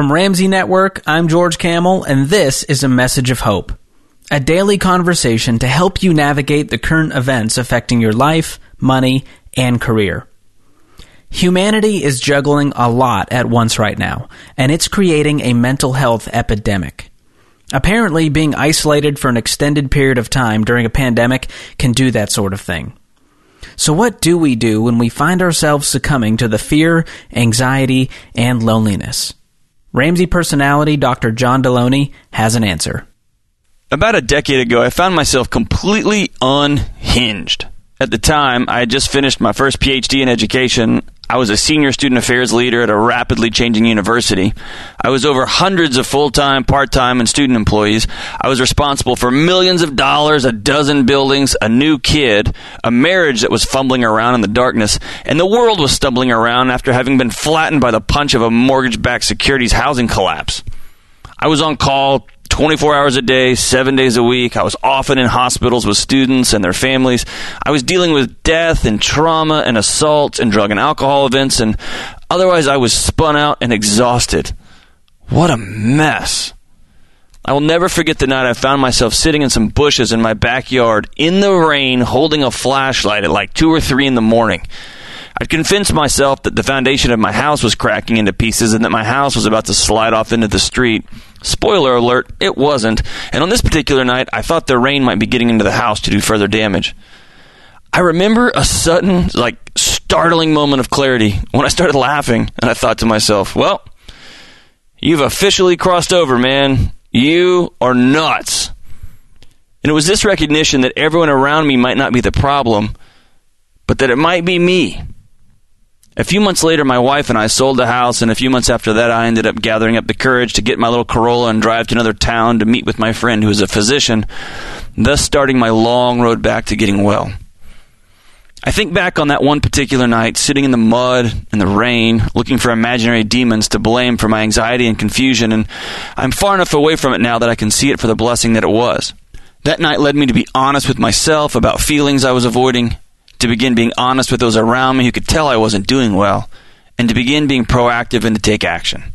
From Ramsey Network, I'm George Kamel, and this is a message of hope. A daily conversation to help you navigate the current events affecting your life, money, and career. Humanity is juggling a lot at once right now, and it's creating a mental health epidemic. Apparently, being isolated for an extended period of time during a pandemic can do that sort of thing. So, what do we do when we find ourselves succumbing to the fear, anxiety, and loneliness? Ramsey personality Dr. John Delony has an answer. About a decade ago, I found myself completely unhinged. At the time, I had just finished my first PhD in education. I was a senior student affairs leader at a rapidly changing university. I was over hundreds of full time, part time, and student employees. I was responsible for millions of dollars, a dozen buildings, a new kid, a marriage that was fumbling around in the darkness, and the world was stumbling around after having been flattened by the punch of a mortgage backed securities housing collapse. I was on call 24 hours a day, seven days a week. I was often in hospitals with students and their families. I was dealing with death and trauma and assault and drug and alcohol events, and otherwise I was spun out and exhausted. What a mess. I will never forget the night I found myself sitting in some bushes in my backyard in the rain holding a flashlight at like 2 or 3 in the morning. I'd convinced myself that the foundation of my house was cracking into pieces and that my house was about to slide off into the street. Spoiler alert, it wasn't, and on this particular night, I thought the rain might be getting into the house to do further damage. I remember a sudden, like, startling moment of clarity when I started laughing, and I thought to myself, well, you've officially crossed over, man. You are nuts. And it was this recognition that everyone around me might not be the problem, but that it might be me. A few months later, my wife and I sold the house, and a few months after that, I ended up gathering up the courage to get my little Corolla and drive to another town to meet with my friend who is a physician, thus starting my long road back to getting well. I think back on that one particular night, sitting in the mud and the rain, looking for imaginary demons to blame for my anxiety and confusion, and I'm far enough away from it now that I can see it for the blessing that it was. That night led me to be honest with myself about feelings I was avoiding to begin being honest with those around me who could tell I wasn't doing well, and to begin being proactive and to take action.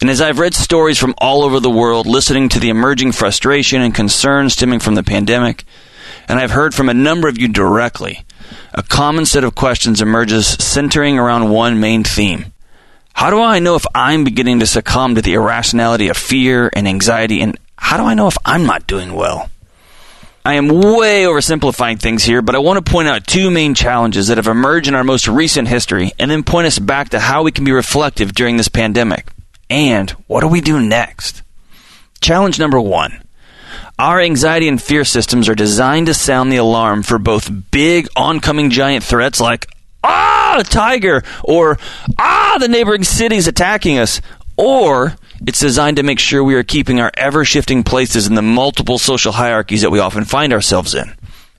And as I've read stories from all over the world, listening to the emerging frustration and concern stemming from the pandemic, and I've heard from a number of you directly, a common set of questions emerges centering around one main theme. How do I know if I'm beginning to succumb to the irrationality of fear and anxiety, and how do I know if I'm not doing well? I am way oversimplifying things here, but I want to point out two main challenges that have emerged in our most recent history and then point us back to how we can be reflective during this pandemic. And what do we do next? Challenge number one. Our anxiety and fear systems are designed to sound the alarm for both big oncoming giant threats like, ah, a tiger, or ah, the neighboring city's attacking us, or it's designed to make sure we are keeping our ever shifting places in the multiple social hierarchies that we often find ourselves in.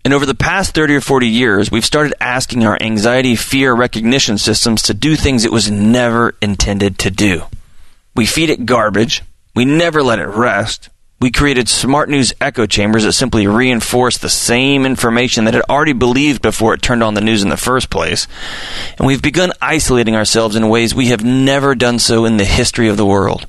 And over the past 30 or 40 years, we've started asking our anxiety fear recognition systems to do things it was never intended to do. We feed it garbage. We never let it rest. We created smart news echo chambers that simply reinforce the same information that it already believed before it turned on the news in the first place. And we've begun isolating ourselves in ways we have never done so in the history of the world.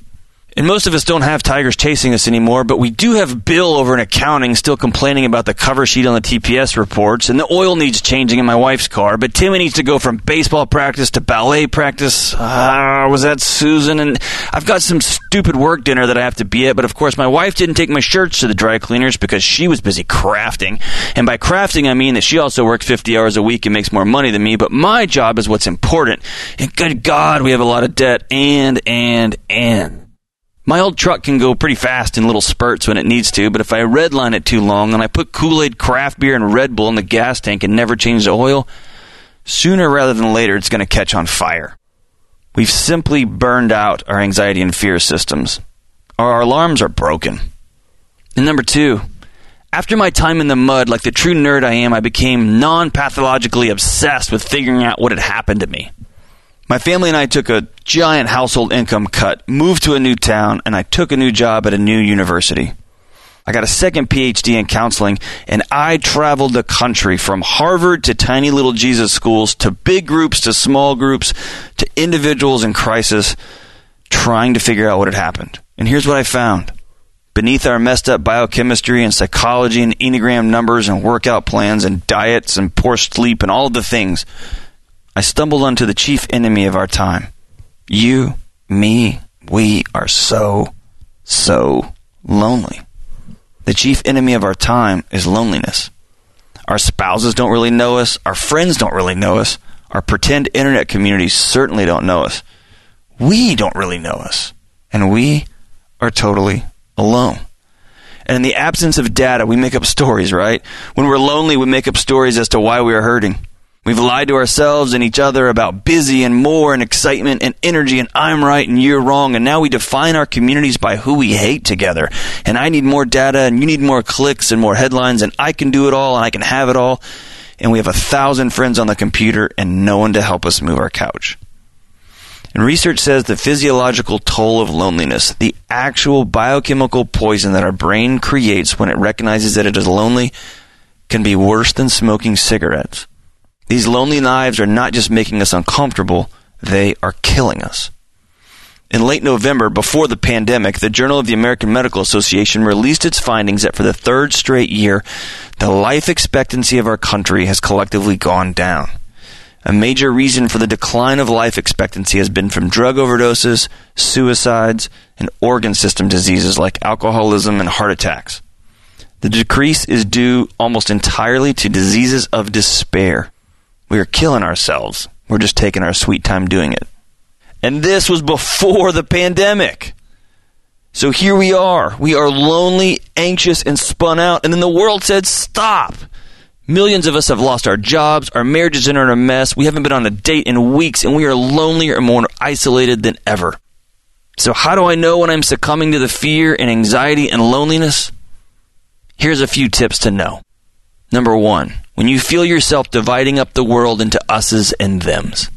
And most of us don't have tigers chasing us anymore, but we do have Bill over in accounting still complaining about the cover sheet on the TPS reports, and the oil needs changing in my wife's car, but Timmy needs to go from baseball practice to ballet practice. Uh, was that Susan? And I've got some stupid work dinner that I have to be at, but of course my wife didn't take my shirts to the dry cleaners because she was busy crafting. And by crafting, I mean that she also works 50 hours a week and makes more money than me, but my job is what's important. And good God, we have a lot of debt, and, and, and. My old truck can go pretty fast in little spurts when it needs to, but if I redline it too long and I put Kool Aid, craft beer, and Red Bull in the gas tank and never change the oil, sooner rather than later it's going to catch on fire. We've simply burned out our anxiety and fear systems. Our alarms are broken. And number two, after my time in the mud, like the true nerd I am, I became non pathologically obsessed with figuring out what had happened to me. My family and I took a giant household income cut, moved to a new town, and I took a new job at a new university. I got a second PhD in counseling, and I traveled the country from Harvard to tiny little Jesus schools to big groups to small groups to individuals in crisis, trying to figure out what had happened. And here's what I found. Beneath our messed up biochemistry and psychology and Enneagram numbers and workout plans and diets and poor sleep and all of the things, I stumbled onto the chief enemy of our time. You, me, we are so, so lonely. The chief enemy of our time is loneliness. Our spouses don't really know us. Our friends don't really know us. Our pretend internet communities certainly don't know us. We don't really know us. And we are totally alone. And in the absence of data, we make up stories, right? When we're lonely, we make up stories as to why we are hurting. We've lied to ourselves and each other about busy and more and excitement and energy and I'm right and you're wrong. And now we define our communities by who we hate together. And I need more data and you need more clicks and more headlines and I can do it all and I can have it all. And we have a thousand friends on the computer and no one to help us move our couch. And research says the physiological toll of loneliness, the actual biochemical poison that our brain creates when it recognizes that it is lonely, can be worse than smoking cigarettes. These lonely lives are not just making us uncomfortable, they are killing us. In late November, before the pandemic, the Journal of the American Medical Association released its findings that for the third straight year, the life expectancy of our country has collectively gone down. A major reason for the decline of life expectancy has been from drug overdoses, suicides, and organ system diseases like alcoholism and heart attacks. The decrease is due almost entirely to diseases of despair. We are killing ourselves. We're just taking our sweet time doing it. And this was before the pandemic. So here we are. We are lonely, anxious, and spun out. And then the world said, stop. Millions of us have lost our jobs. Our marriages are in a mess. We haven't been on a date in weeks, and we are lonelier and more isolated than ever. So, how do I know when I'm succumbing to the fear and anxiety and loneliness? Here's a few tips to know. Number one, when you feel yourself dividing up the world into us's and them's.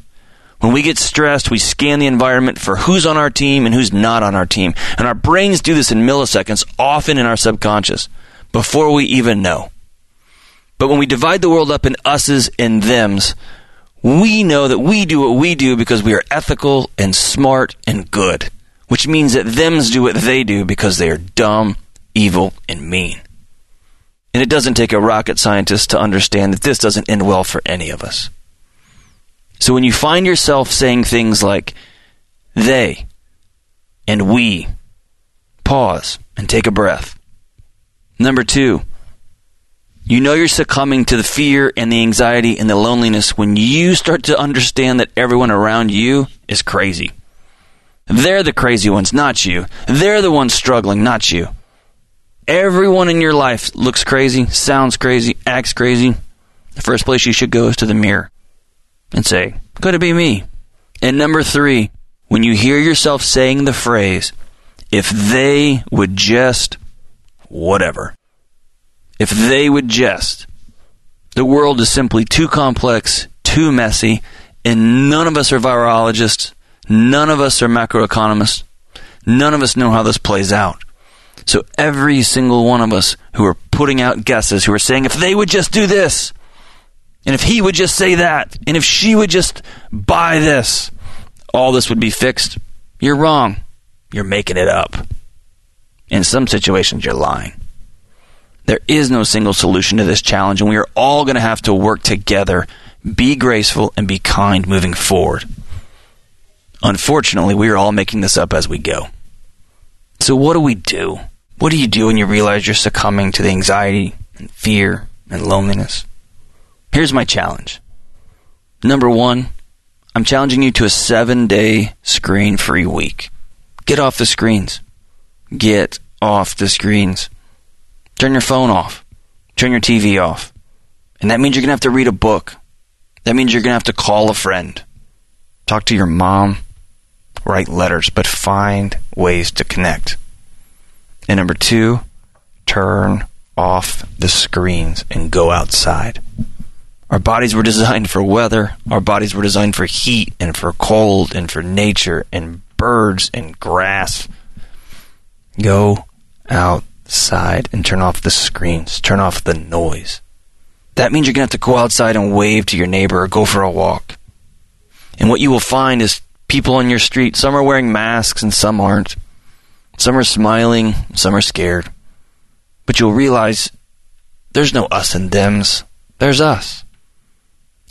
When we get stressed, we scan the environment for who's on our team and who's not on our team. And our brains do this in milliseconds, often in our subconscious, before we even know. But when we divide the world up in us's and them's, we know that we do what we do because we are ethical and smart and good, which means that them's do what they do because they are dumb, evil, and mean. And it doesn't take a rocket scientist to understand that this doesn't end well for any of us. So when you find yourself saying things like they and we, pause and take a breath. Number two, you know you're succumbing to the fear and the anxiety and the loneliness when you start to understand that everyone around you is crazy. They're the crazy ones, not you. They're the ones struggling, not you. Everyone in your life looks crazy, sounds crazy, acts crazy. The first place you should go is to the mirror and say, Could it be me? And number three, when you hear yourself saying the phrase, if they would just whatever, if they would just, the world is simply too complex, too messy, and none of us are virologists, none of us are macroeconomists, none of us know how this plays out. So every single one of us who are putting out guesses, who are saying, if they would just do this, and if he would just say that, and if she would just buy this, all this would be fixed. You're wrong. You're making it up. In some situations, you're lying. There is no single solution to this challenge, and we are all going to have to work together, be graceful, and be kind moving forward. Unfortunately, we are all making this up as we go. So, what do we do? What do you do when you realize you're succumbing to the anxiety and fear and loneliness? Here's my challenge. Number one, I'm challenging you to a seven day screen free week. Get off the screens. Get off the screens. Turn your phone off. Turn your TV off. And that means you're going to have to read a book. That means you're going to have to call a friend. Talk to your mom. Write letters, but find ways to connect. And number two, turn off the screens and go outside. Our bodies were designed for weather. Our bodies were designed for heat and for cold and for nature and birds and grass. Go outside and turn off the screens. Turn off the noise. That means you're going to have to go outside and wave to your neighbor or go for a walk. And what you will find is people on your street. Some are wearing masks and some aren't. Some are smiling, some are scared. But you'll realize there's no us and thems. There's us.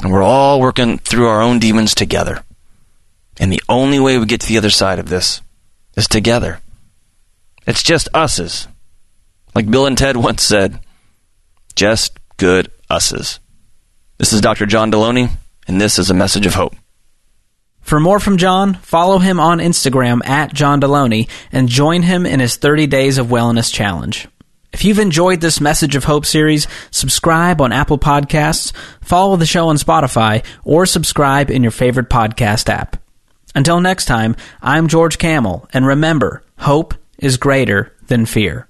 And we're all working through our own demons together. And the only way we get to the other side of this is together. It's just us's. Like Bill and Ted once said, just good us's. This is Dr. John Delony, and this is a message of hope. For more from John, follow him on Instagram at John Delony and join him in his 30 Days of Wellness Challenge. If you've enjoyed this Message of Hope series, subscribe on Apple Podcasts, follow the show on Spotify, or subscribe in your favorite podcast app. Until next time, I'm George Kamel, and remember, hope is greater than fear.